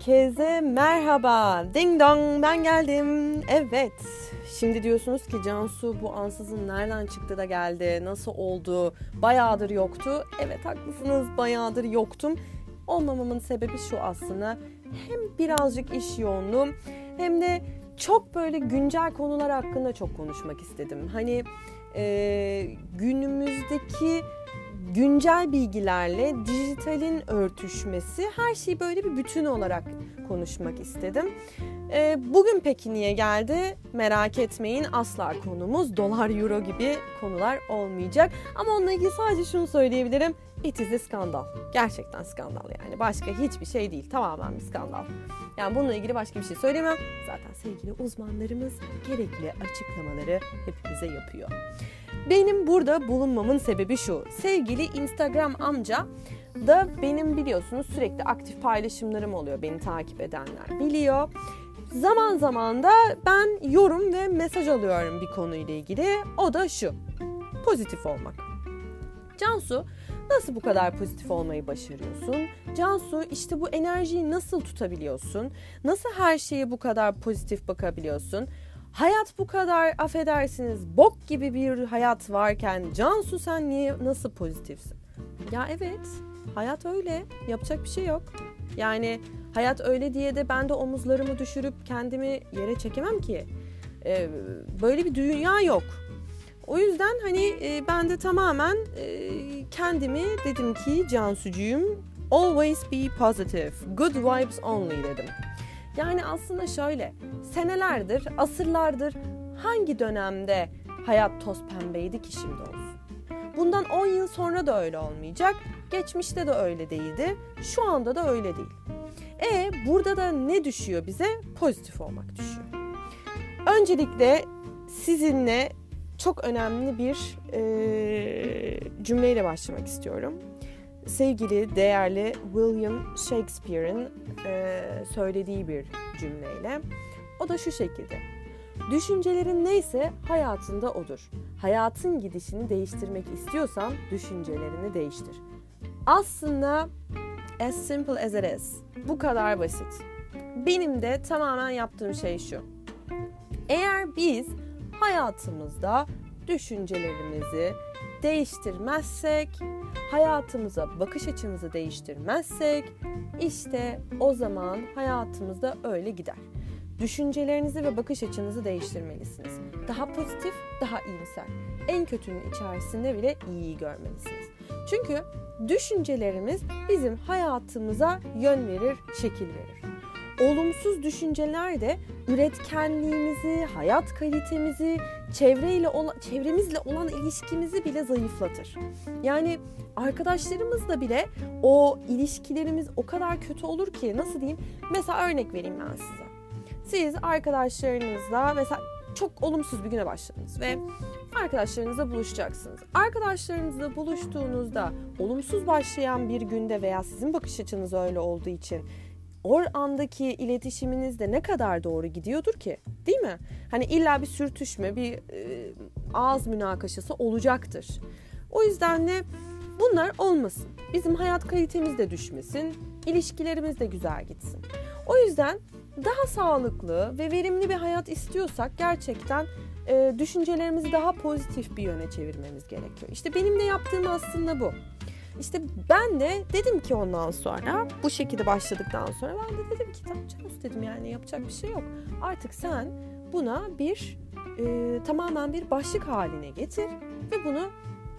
Herkese merhaba. Ding dong ben geldim. Evet. Şimdi diyorsunuz ki Cansu bu ansızın nereden çıktı da geldi? Nasıl oldu? Bayağıdır yoktu. Evet haklısınız bayağıdır yoktum. Olmamamın sebebi şu aslında. Hem birazcık iş yoğunluğum hem de çok böyle güncel konular hakkında çok konuşmak istedim. Hani e, günümüzdeki güncel bilgilerle dijitalin örtüşmesi her şeyi böyle bir bütün olarak konuşmak istedim. E, bugün peki niye geldi? Merak etmeyin asla konumuz dolar euro gibi konular olmayacak. Ama onunla ilgili sadece şunu söyleyebilirim. It is a skandal. Gerçekten skandal yani. Başka hiçbir şey değil. Tamamen bir skandal. Yani bununla ilgili başka bir şey söylemem. Zaten sevgili uzmanlarımız gerekli açıklamaları hepimize yapıyor. Benim burada bulunmamın sebebi şu. Sevgili Instagram amca da benim biliyorsunuz sürekli aktif paylaşımlarım oluyor. Beni takip edenler biliyor. Zaman zaman da ben yorum ve mesaj alıyorum bir konuyla ilgili. O da şu. Pozitif olmak. Cansu nasıl bu kadar pozitif olmayı başarıyorsun? Cansu işte bu enerjiyi nasıl tutabiliyorsun? Nasıl her şeye bu kadar pozitif bakabiliyorsun? Hayat bu kadar affedersiniz bok gibi bir hayat varken Cansu sen niye nasıl pozitifsin? Ya evet hayat öyle yapacak bir şey yok. Yani hayat öyle diye de ben de omuzlarımı düşürüp kendimi yere çekemem ki. Ee, böyle bir dünya yok. O yüzden hani e, ben de tamamen e, kendimi dedim ki Cansucuğum always be positive, good vibes only dedim. Yani aslında şöyle, senelerdir, asırlardır hangi dönemde hayat toz pembeydi ki şimdi olsun? Bundan 10 yıl sonra da öyle olmayacak, geçmişte de öyle değildi, şu anda da öyle değil. E burada da ne düşüyor bize? Pozitif olmak düşüyor. Öncelikle sizinle çok önemli bir e, cümleyle başlamak istiyorum sevgili, değerli William Shakespeare'in e, söylediği bir cümleyle. O da şu şekilde. Düşüncelerin neyse hayatında odur. Hayatın gidişini değiştirmek istiyorsan düşüncelerini değiştir. Aslında as simple as it is. Bu kadar basit. Benim de tamamen yaptığım şey şu. Eğer biz hayatımızda düşüncelerimizi değiştirmezsek hayatımıza bakış açımızı değiştirmezsek işte o zaman hayatımızda öyle gider. Düşüncelerinizi ve bakış açınızı değiştirmelisiniz. Daha pozitif, daha iyimser. En kötünün içerisinde bile iyiyi görmelisiniz. Çünkü düşüncelerimiz bizim hayatımıza yön verir, şekil verir olumsuz düşünceler de üretkenliğimizi, hayat kalitemizi, çevreyle olan, çevremizle olan ilişkimizi bile zayıflatır. Yani arkadaşlarımızla bile o ilişkilerimiz o kadar kötü olur ki nasıl diyeyim? Mesela örnek vereyim ben size. Siz arkadaşlarınızla mesela çok olumsuz bir güne başladınız ve arkadaşlarınızla buluşacaksınız. Arkadaşlarınızla buluştuğunuzda olumsuz başlayan bir günde veya sizin bakış açınız öyle olduğu için o andaki iletişiminiz de ne kadar doğru gidiyordur ki? Değil mi? Hani illa bir sürtüşme, bir e, ağız münakaşası olacaktır. O yüzden de bunlar olmasın. Bizim hayat kalitemiz de düşmesin, ilişkilerimiz de güzel gitsin. O yüzden daha sağlıklı ve verimli bir hayat istiyorsak gerçekten e, düşüncelerimizi daha pozitif bir yöne çevirmemiz gerekiyor. İşte benim de yaptığım aslında bu. İşte ben de dedim ki ondan sonra bu şekilde başladıktan sonra ben de dedim ki tamam Canus dedim yani yapacak bir şey yok. Artık sen buna bir e, tamamen bir başlık haline getir ve bunu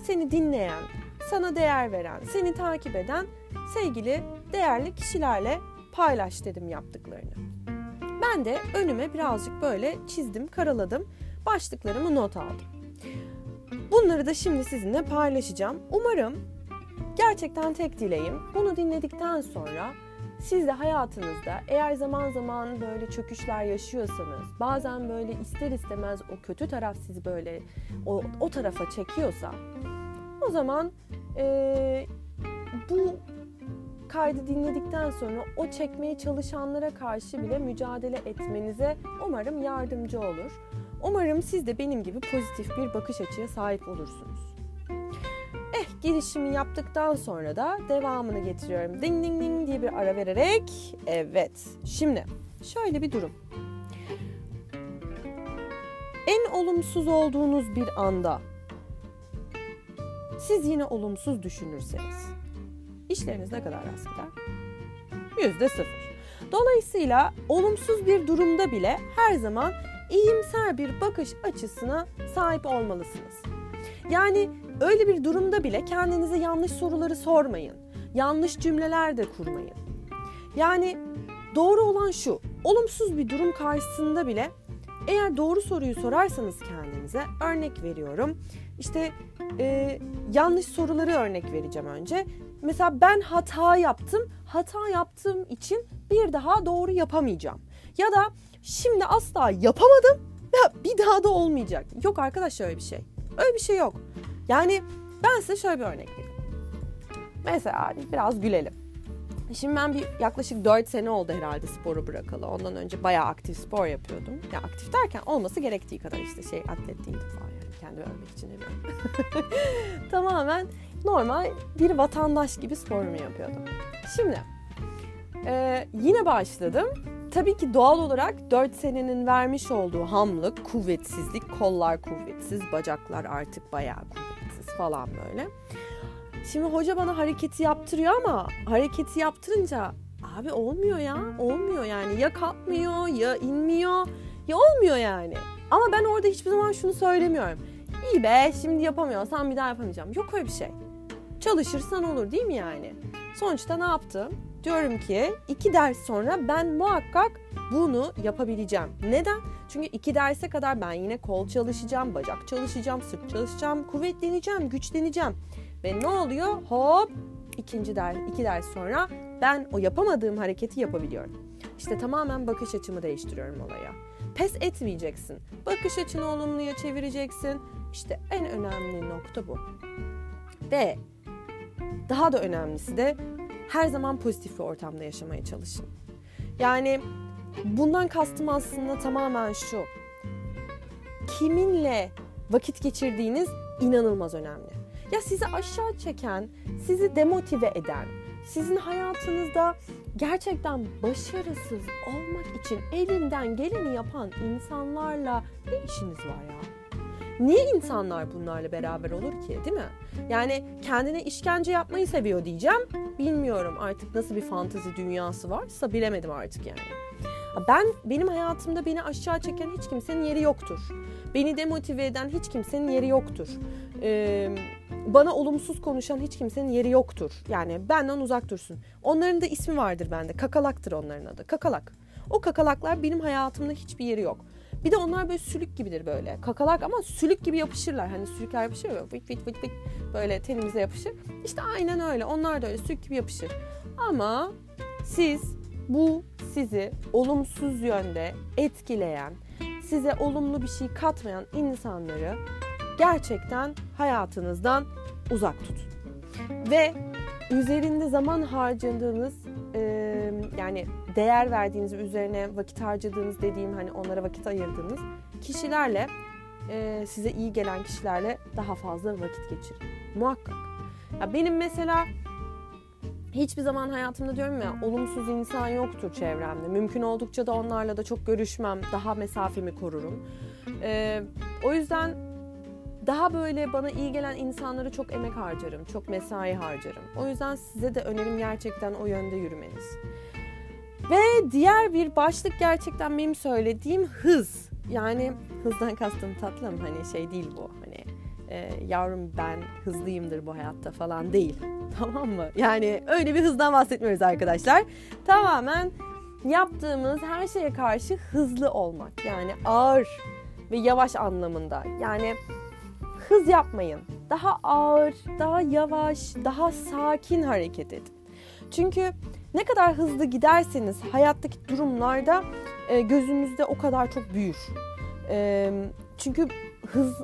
seni dinleyen, sana değer veren, seni takip eden sevgili değerli kişilerle paylaş dedim yaptıklarını. Ben de önüme birazcık böyle çizdim, karaladım. Başlıklarımı not aldım. Bunları da şimdi sizinle paylaşacağım. Umarım Gerçekten tek dileğim bunu dinledikten sonra siz de hayatınızda eğer zaman zaman böyle çöküşler yaşıyorsanız, bazen böyle ister istemez o kötü taraf sizi böyle o, o tarafa çekiyorsa, o zaman e, bu kaydı dinledikten sonra o çekmeye çalışanlara karşı bile mücadele etmenize umarım yardımcı olur. Umarım siz de benim gibi pozitif bir bakış açıya sahip olursunuz. Girişimi yaptıktan sonra da devamını getiriyorum. Ding ding ding diye bir ara vererek. Evet. Şimdi şöyle bir durum. En olumsuz olduğunuz bir anda siz yine olumsuz düşünürseniz işleriniz ne kadar rast gider? Yüzde sıfır. Dolayısıyla olumsuz bir durumda bile her zaman iyimser bir bakış açısına sahip olmalısınız. Yani öyle bir durumda bile kendinize yanlış soruları sormayın. Yanlış cümleler de kurmayın. Yani doğru olan şu. Olumsuz bir durum karşısında bile eğer doğru soruyu sorarsanız kendinize örnek veriyorum. İşte e, yanlış soruları örnek vereceğim önce. Mesela ben hata yaptım. Hata yaptığım için bir daha doğru yapamayacağım. Ya da şimdi asla yapamadım ve bir daha da olmayacak. Yok arkadaş öyle bir şey. Öyle bir şey yok. Yani ben size şöyle bir örnek vereyim. Mesela biraz gülelim. Şimdi ben bir yaklaşık 4 sene oldu herhalde sporu bırakalı. Ondan önce bayağı aktif spor yapıyordum. Ya aktif derken olması gerektiği kadar işte şey atlet değildim falan yani. Kendimi övmek için demiyorum. Tamamen normal bir vatandaş gibi sporumu yapıyordum. Şimdi e, yine başladım. Tabii ki doğal olarak 4 senenin vermiş olduğu hamlık, kuvvetsizlik, kollar kuvvetsiz, bacaklar artık bayağı kuvvetsiz falan böyle. Şimdi hoca bana hareketi yaptırıyor ama hareketi yaptırınca abi olmuyor ya. Olmuyor yani. Ya kalkmıyor ya inmiyor ya olmuyor yani. Ama ben orada hiçbir zaman şunu söylemiyorum. İyi be şimdi yapamıyorsam bir daha yapamayacağım. Yok öyle bir şey. Çalışırsan olur değil mi yani? Sonuçta ne yaptım? Diyorum ki iki ders sonra ben muhakkak bunu yapabileceğim. Neden? Çünkü iki derse kadar ben yine kol çalışacağım, bacak çalışacağım, sırt çalışacağım, kuvvetleneceğim, güçleneceğim. Ve ne oluyor? Hop ikinci ders, iki ders sonra ben o yapamadığım hareketi yapabiliyorum. İşte tamamen bakış açımı değiştiriyorum olaya. Pes etmeyeceksin. Bakış açını olumluya çevireceksin. İşte en önemli nokta bu. Ve daha da önemlisi de her zaman pozitif bir ortamda yaşamaya çalışın. Yani bundan kastım aslında tamamen şu. Kiminle vakit geçirdiğiniz inanılmaz önemli. Ya sizi aşağı çeken, sizi demotive eden, sizin hayatınızda gerçekten başarısız olmak için elinden geleni yapan insanlarla ne işiniz var ya? Niye insanlar bunlarla beraber olur ki değil mi? Yani kendine işkence yapmayı seviyor diyeceğim. Bilmiyorum artık nasıl bir fantezi dünyası varsa bilemedim artık yani. Ben benim hayatımda beni aşağı çeken hiç kimsenin yeri yoktur. Beni demotive eden hiç kimsenin yeri yoktur. Ee, bana olumsuz konuşan hiç kimsenin yeri yoktur. Yani benden uzak dursun. Onların da ismi vardır bende. Kakalaktır onların adı. Kakalak. O kakalaklar benim hayatımda hiçbir yeri yok. Bir de onlar böyle sülük gibidir böyle. Kakalak ama sülük gibi yapışırlar. Hani sülükler yapışır ya. Vık vık vık vık böyle tenimize yapışır. İşte aynen öyle. Onlar da öyle sülük gibi yapışır. Ama siz bu sizi olumsuz yönde etkileyen, size olumlu bir şey katmayan insanları gerçekten hayatınızdan uzak tutun. Ve üzerinde zaman harcadığınız yani değer verdiğiniz üzerine vakit harcadığınız dediğim hani onlara vakit ayırdığınız kişilerle e, size iyi gelen kişilerle daha fazla vakit geçirin. Muhakkak. Ya benim mesela hiçbir zaman hayatımda diyorum ya olumsuz insan yoktur çevremde. Mümkün oldukça da onlarla da çok görüşmem. Daha mesafemi korurum. Ee, o yüzden daha böyle bana iyi gelen insanlara çok emek harcarım. Çok mesai harcarım. O yüzden size de önerim gerçekten o yönde yürümeniz. Ve diğer bir başlık gerçekten benim söylediğim hız. Yani hızdan kastım tatlım hani şey değil bu. Hani e, yavrum ben hızlıyımdır bu hayatta falan değil. Tamam mı? Yani öyle bir hızdan bahsetmiyoruz arkadaşlar. Tamamen yaptığımız her şeye karşı hızlı olmak. Yani ağır ve yavaş anlamında. Yani hız yapmayın. Daha ağır, daha yavaş, daha sakin hareket edin. Çünkü ne kadar hızlı giderseniz hayattaki durumlarda e, gözünüzde o kadar çok büyür. E, çünkü hız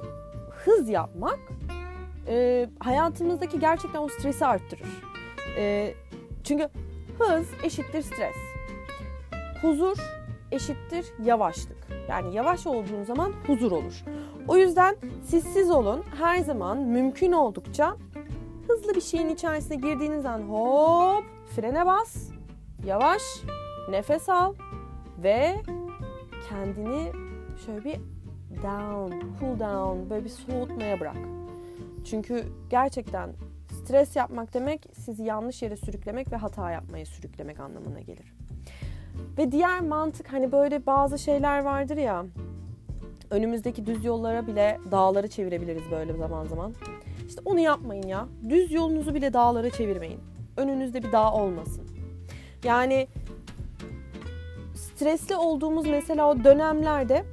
hız yapmak e, hayatımızdaki gerçekten o stresi arttırır. E, çünkü hız eşittir stres. Huzur eşittir yavaşlık. Yani yavaş olduğun zaman huzur olur. O yüzden siz siz olun. Her zaman mümkün oldukça hızlı bir şeyin içerisine girdiğiniz an hop frene bas, yavaş nefes al ve kendini şöyle bir down, cool down, böyle bir soğutmaya bırak. Çünkü gerçekten stres yapmak demek sizi yanlış yere sürüklemek ve hata yapmaya sürüklemek anlamına gelir. Ve diğer mantık hani böyle bazı şeyler vardır ya önümüzdeki düz yollara bile dağları çevirebiliriz böyle zaman zaman. İşte onu yapmayın ya. Düz yolunuzu bile dağlara çevirmeyin. Önünüzde bir dağ olmasın. Yani stresli olduğumuz mesela o dönemlerde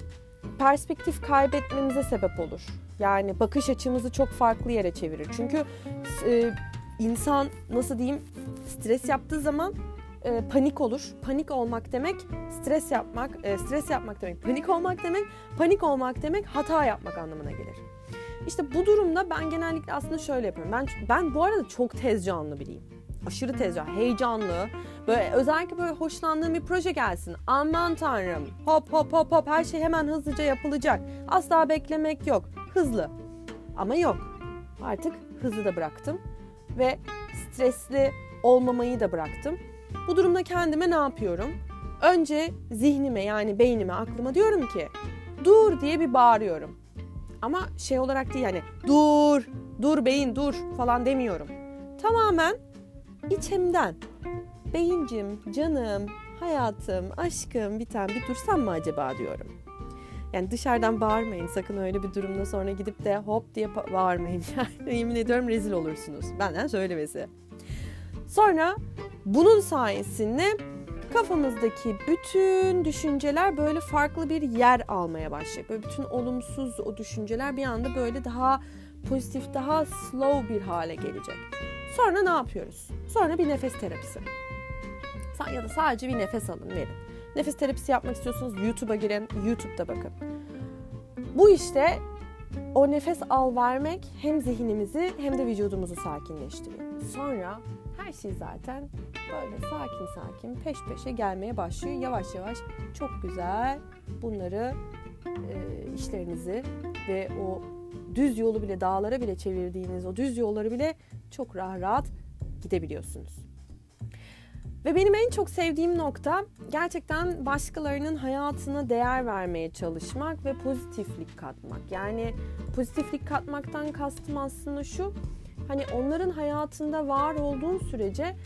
perspektif kaybetmemize sebep olur. Yani bakış açımızı çok farklı yere çevirir. Çünkü e, insan nasıl diyeyim stres yaptığı zaman e, panik olur. Panik olmak demek stres yapmak, e, stres yapmak demek panik olmak demek, panik olmak demek hata yapmak anlamına gelir. İşte bu durumda ben genellikle aslında şöyle yapıyorum. Ben ben bu arada çok tez canlı biriyim. Aşırı tez canlı, heyecanlı. Böyle özellikle böyle hoşlandığım bir proje gelsin. Aman tanrım. Hop hop hop hop her şey hemen hızlıca yapılacak. Asla beklemek yok. Hızlı. Ama yok. Artık hızı da bıraktım ve stresli olmamayı da bıraktım. Bu durumda kendime ne yapıyorum? Önce zihnime yani beynime, aklıma diyorum ki dur diye bir bağırıyorum. Ama şey olarak değil yani dur, dur beyin dur falan demiyorum. Tamamen içimden beyincim, canım, hayatım, aşkım bir tane bir dursam mı acaba diyorum. Yani dışarıdan bağırmayın sakın öyle bir durumda sonra gidip de hop diye bağırmayın. Yani yemin ediyorum rezil olursunuz. Benden söylemesi. Sonra bunun sayesinde kafamızdaki bütün düşünceler böyle farklı bir yer almaya başlayacak. Böyle bütün olumsuz o düşünceler bir anda böyle daha pozitif, daha slow bir hale gelecek. Sonra ne yapıyoruz? Sonra bir nefes terapisi. Ya da sadece bir nefes alın, verin. Nefes terapisi yapmak istiyorsanız YouTube'a girin, YouTube'da bakın. Bu işte o nefes al vermek hem zihnimizi hem de vücudumuzu sakinleştiriyor. Sonra her şey zaten böyle sakin sakin peş peşe gelmeye başlıyor. Yavaş yavaş çok güzel bunları e, işlerinizi ve o düz yolu bile dağlara bile çevirdiğiniz o düz yolları bile çok rahat rahat gidebiliyorsunuz. Ve benim en çok sevdiğim nokta gerçekten başkalarının hayatına değer vermeye çalışmak ve pozitiflik katmak. Yani pozitiflik katmaktan kastım aslında şu. Hani onların hayatında var olduğun sürece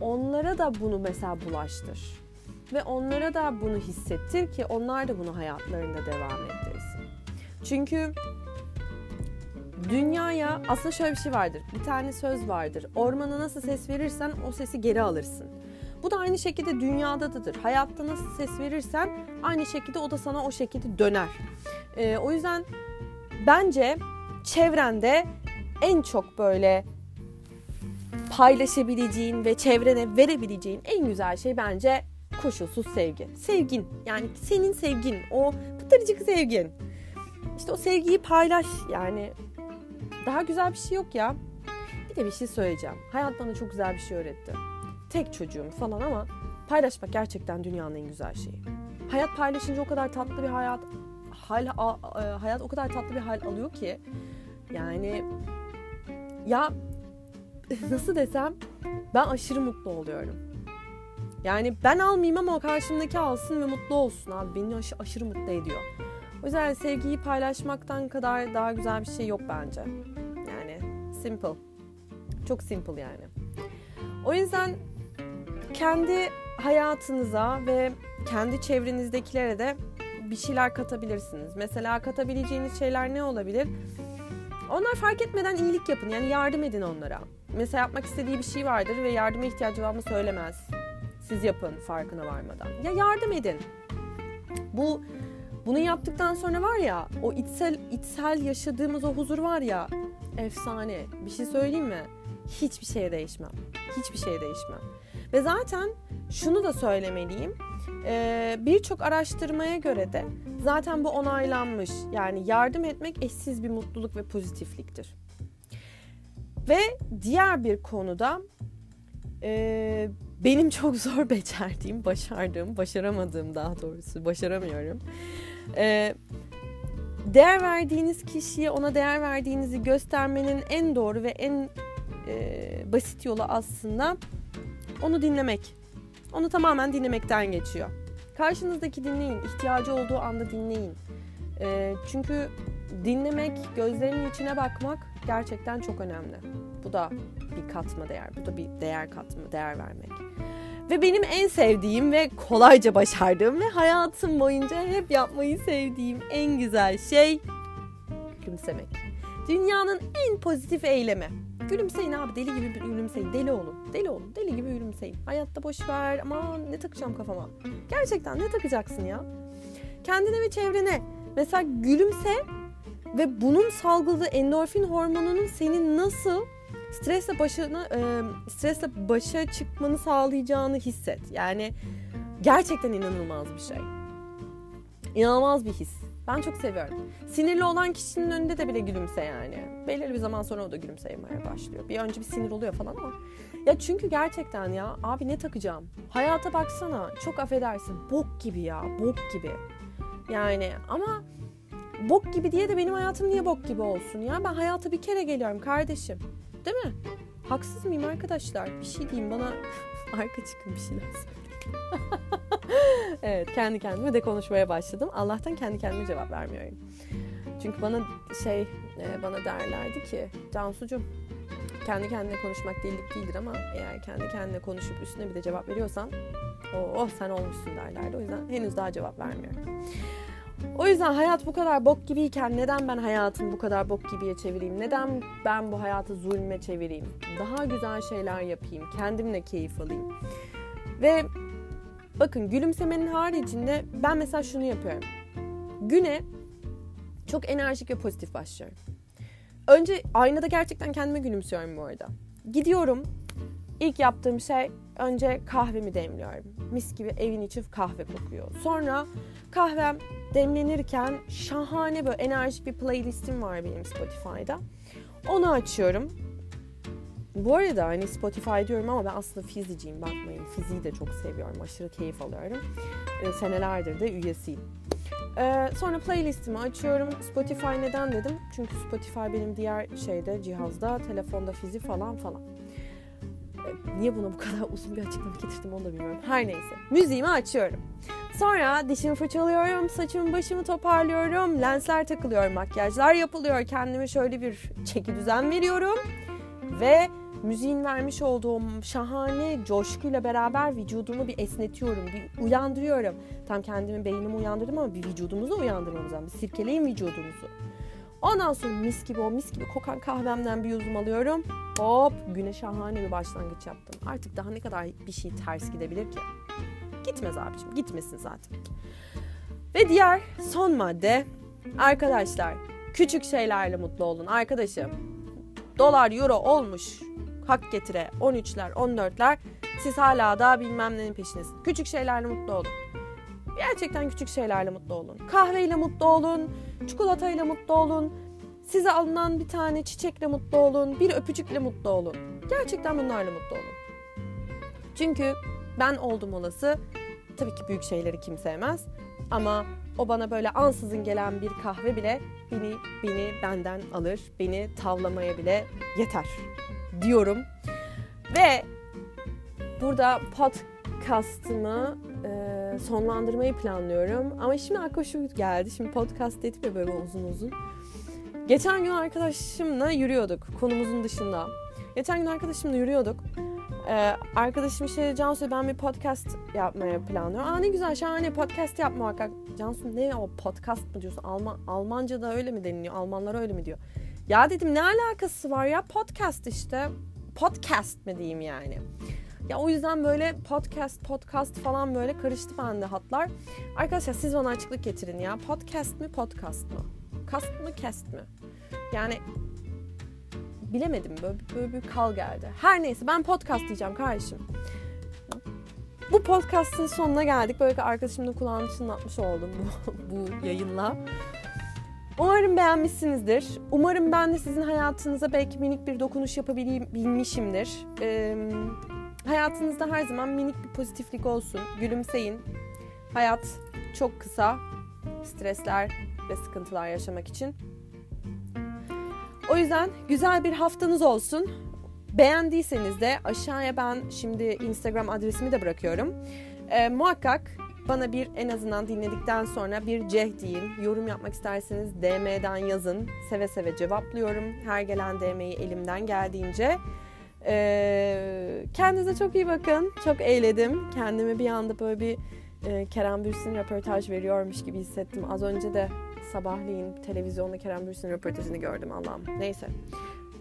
onlara da bunu mesela bulaştır. Ve onlara da bunu hissettir ki onlar da bunu hayatlarında devam ettirsin. Çünkü dünyaya aslında şöyle bir şey vardır. Bir tane söz vardır. Ormana nasıl ses verirsen o sesi geri alırsın. Bu da aynı şekilde dünyadadır. Hayatta nasıl ses verirsen aynı şekilde o da sana o şekilde döner. Ee, o yüzden bence çevrende en çok böyle paylaşabileceğin ve çevrene verebileceğin en güzel şey bence koşulsuz sevgi. Sevgin yani senin sevgin o pıtırcık sevgin. İşte o sevgiyi paylaş yani daha güzel bir şey yok ya. Bir de bir şey söyleyeceğim. Hayat bana çok güzel bir şey öğretti. Tek çocuğum falan ama paylaşmak gerçekten dünyanın en güzel şeyi. Hayat paylaşınca o kadar tatlı bir hayat hal a, hayat o kadar tatlı bir hal alıyor ki yani ya nasıl desem ben aşırı mutlu oluyorum. Yani ben almayayım ama o karşımdaki alsın ve mutlu olsun abi. Beni aş- aşırı mutlu ediyor. O yüzden sevgiyi paylaşmaktan kadar daha güzel bir şey yok bence. Yani simple. Çok simple yani. O yüzden kendi hayatınıza ve kendi çevrenizdekilere de bir şeyler katabilirsiniz. Mesela katabileceğiniz şeyler ne olabilir? Onlar fark etmeden iyilik yapın. Yani yardım edin onlara. Mesela yapmak istediği bir şey vardır ve yardıma ihtiyacı var mı söylemez. Siz yapın farkına varmadan. Ya yardım edin. Bu bunu yaptıktan sonra var ya o içsel içsel yaşadığımız o huzur var ya efsane. Bir şey söyleyeyim mi? Hiçbir şeye değişmem. Hiçbir şeye değişmem. Ve zaten şunu da söylemeliyim. Ee, Birçok araştırmaya göre de zaten bu onaylanmış. Yani yardım etmek eşsiz bir mutluluk ve pozitifliktir. Ve diğer bir konuda e, benim çok zor becerdiğim, başardığım, başaramadığım daha doğrusu başaramıyorum. E, değer verdiğiniz kişiye ona değer verdiğinizi göstermenin en doğru ve en e, basit yolu aslında onu dinlemek. Onu tamamen dinlemekten geçiyor. Karşınızdaki dinleyin, ihtiyacı olduğu anda dinleyin. E, çünkü dinlemek, gözlerinin içine bakmak gerçekten çok önemli. Bu da bir katma değer, bu da bir değer katma, değer vermek. Ve benim en sevdiğim ve kolayca başardığım ve hayatım boyunca hep yapmayı sevdiğim en güzel şey gülümsemek. Dünyanın en pozitif eylemi. Gülümseyin abi deli gibi bir gülümseyin. Deli olun. Deli olun. Deli gibi gülümseyin. Hayatta boş ver. Aman ne takacağım kafama. Gerçekten ne takacaksın ya? Kendine ve çevrene. Mesela gülümse ve bunun salgıladığı endorfin hormonunun senin nasıl stresle başına e, stresle başa çıkmanı sağlayacağını hisset. Yani gerçekten inanılmaz bir şey. İnanılmaz bir his. Ben çok seviyorum. Sinirli olan kişinin önünde de bile gülümse yani. Belirli bir zaman sonra o da gülümsemeye başlıyor. Bir önce bir sinir oluyor falan ama. Ya çünkü gerçekten ya abi ne takacağım? Hayata baksana çok affedersin bok gibi ya bok gibi. Yani ama bok gibi diye de benim hayatım niye bok gibi olsun ya? Ben hayata bir kere geliyorum kardeşim. Değil mi? Haksız mıyım arkadaşlar? Bir şey diyeyim bana arka çıkın bir şeyler evet kendi kendime de konuşmaya başladım. Allah'tan kendi kendime cevap vermiyorum. Çünkü bana şey e, bana derlerdi ki Cansucuğum kendi kendine konuşmak delilik değildir ama eğer kendi kendine konuşup üstüne bir de cevap veriyorsan oh sen olmuşsun derlerdi. O yüzden henüz daha cevap vermiyorum. O yüzden hayat bu kadar bok gibiyken neden ben hayatımı bu kadar bok gibiye çevireyim? Neden ben bu hayatı zulme çevireyim? Daha güzel şeyler yapayım, kendimle keyif alayım. Ve bakın gülümsemenin haricinde ben mesela şunu yapıyorum. Güne çok enerjik ve pozitif başlıyorum. Önce aynada gerçekten kendime gülümsüyorum bu arada. Gidiyorum. İlk yaptığım şey önce kahvemi demliyorum. Mis gibi evin içi kahve kokuyor. Sonra kahvem demlenirken şahane böyle enerjik bir playlistim var benim Spotify'da. Onu açıyorum. Bu arada hani Spotify diyorum ama ben aslında fiziciyim bakmayın. Fiziği de çok seviyorum. Aşırı keyif alıyorum. E, senelerdir de üyesiyim. E, sonra playlistimi açıyorum. Spotify neden dedim? Çünkü Spotify benim diğer şeyde cihazda, telefonda fizi falan falan. Niye buna bu kadar uzun bir açıklama getirdim onu da bilmiyorum. Her neyse. Müziğimi açıyorum. Sonra dişimi fırçalıyorum, saçımı başımı toparlıyorum, lensler takılıyor, makyajlar yapılıyor. Kendime şöyle bir çeki düzen veriyorum. Ve müziğin vermiş olduğum şahane coşkuyla beraber vücudumu bir esnetiyorum, bir uyandırıyorum. Tam kendimi beynimi uyandırdım ama bir vücudumuzu uyandırmamız lazım. Sirkeleyin vücudumuzu. Ondan sonra mis gibi o mis gibi kokan kahvemden bir yudum alıyorum. Hop güne şahane bir başlangıç yaptım. Artık daha ne kadar bir şey ters gidebilir ki? Gitmez abicim gitmesin zaten. Ve diğer son madde arkadaşlar küçük şeylerle mutlu olun arkadaşım. Dolar euro olmuş hak getire 13'ler 14'ler siz hala da bilmem nenin peşindesin. Küçük şeylerle mutlu olun. Gerçekten küçük şeylerle mutlu olun. Kahveyle mutlu olun, çikolatayla mutlu olun. Size alınan bir tane çiçekle mutlu olun, bir öpücükle mutlu olun. Gerçekten bunlarla mutlu olun. Çünkü ben oldum olası. Tabii ki büyük şeyleri kim sevmez. Ama o bana böyle ansızın gelen bir kahve bile beni beni benden alır. Beni tavlamaya bile yeter diyorum. Ve burada podcast'ımı e, sonlandırmayı planlıyorum. Ama şimdi aklıma şu geldi. Şimdi podcast dedim ya böyle uzun uzun. Geçen gün arkadaşımla yürüyorduk konumuzun dışında. Geçen gün arkadaşımla yürüyorduk. Ee, arkadaşım işte Cansu ben bir podcast yapmaya planlıyorum. Aa ne güzel şahane podcast yapma muhakkak. Cansu ne o podcast mı diyorsun? Alman, Almanca da öyle mi deniliyor? Almanlar öyle mi diyor? Ya dedim ne alakası var ya podcast işte. Podcast mi diyeyim yani. Ya o yüzden böyle podcast, podcast falan böyle karıştı bende hatlar. Arkadaşlar siz bana açıklık getirin ya. Podcast mi, podcast mı? Kast mı, cast mi? Yani bilemedim böyle, böyle bir kal geldi. Her neyse ben podcast diyeceğim kardeşim. Bu podcast'ın sonuna geldik. Böyle arkadaşımla kulağını çınlatmış oldum bu, bu yayınla. Umarım beğenmişsinizdir. Umarım ben de sizin hayatınıza belki minik bir dokunuş yapabilmişimdir. Ee, hayatınızda her zaman minik bir pozitiflik olsun. Gülümseyin. Hayat çok kısa. Stresler ve sıkıntılar yaşamak için. O yüzden güzel bir haftanız olsun. Beğendiyseniz de aşağıya ben şimdi Instagram adresimi de bırakıyorum. E, muhakkak bana bir en azından dinledikten sonra bir ceh deyin. Yorum yapmak isterseniz DM'den yazın. Seve seve cevaplıyorum. Her gelen DM'yi elimden geldiğince. Ee, kendinize çok iyi bakın. Çok eğledim. Kendimi bir anda böyle bir e, Kerem Bürsin röportaj veriyormuş gibi hissettim. Az önce de sabahleyin televizyonda Kerem Bürsin röportajını gördüm Allah'ım. Neyse.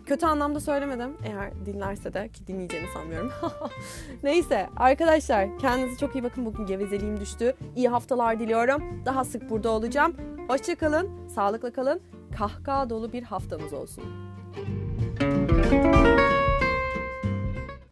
Kötü anlamda söylemedim. Eğer dinlerse de ki dinleyeceğini sanmıyorum. Neyse arkadaşlar kendinize çok iyi bakın. Bugün gevezeliğim düştü. İyi haftalar diliyorum. Daha sık burada olacağım. Hoşçakalın, sağlıklı kalın. Kahkaha dolu bir haftanız olsun.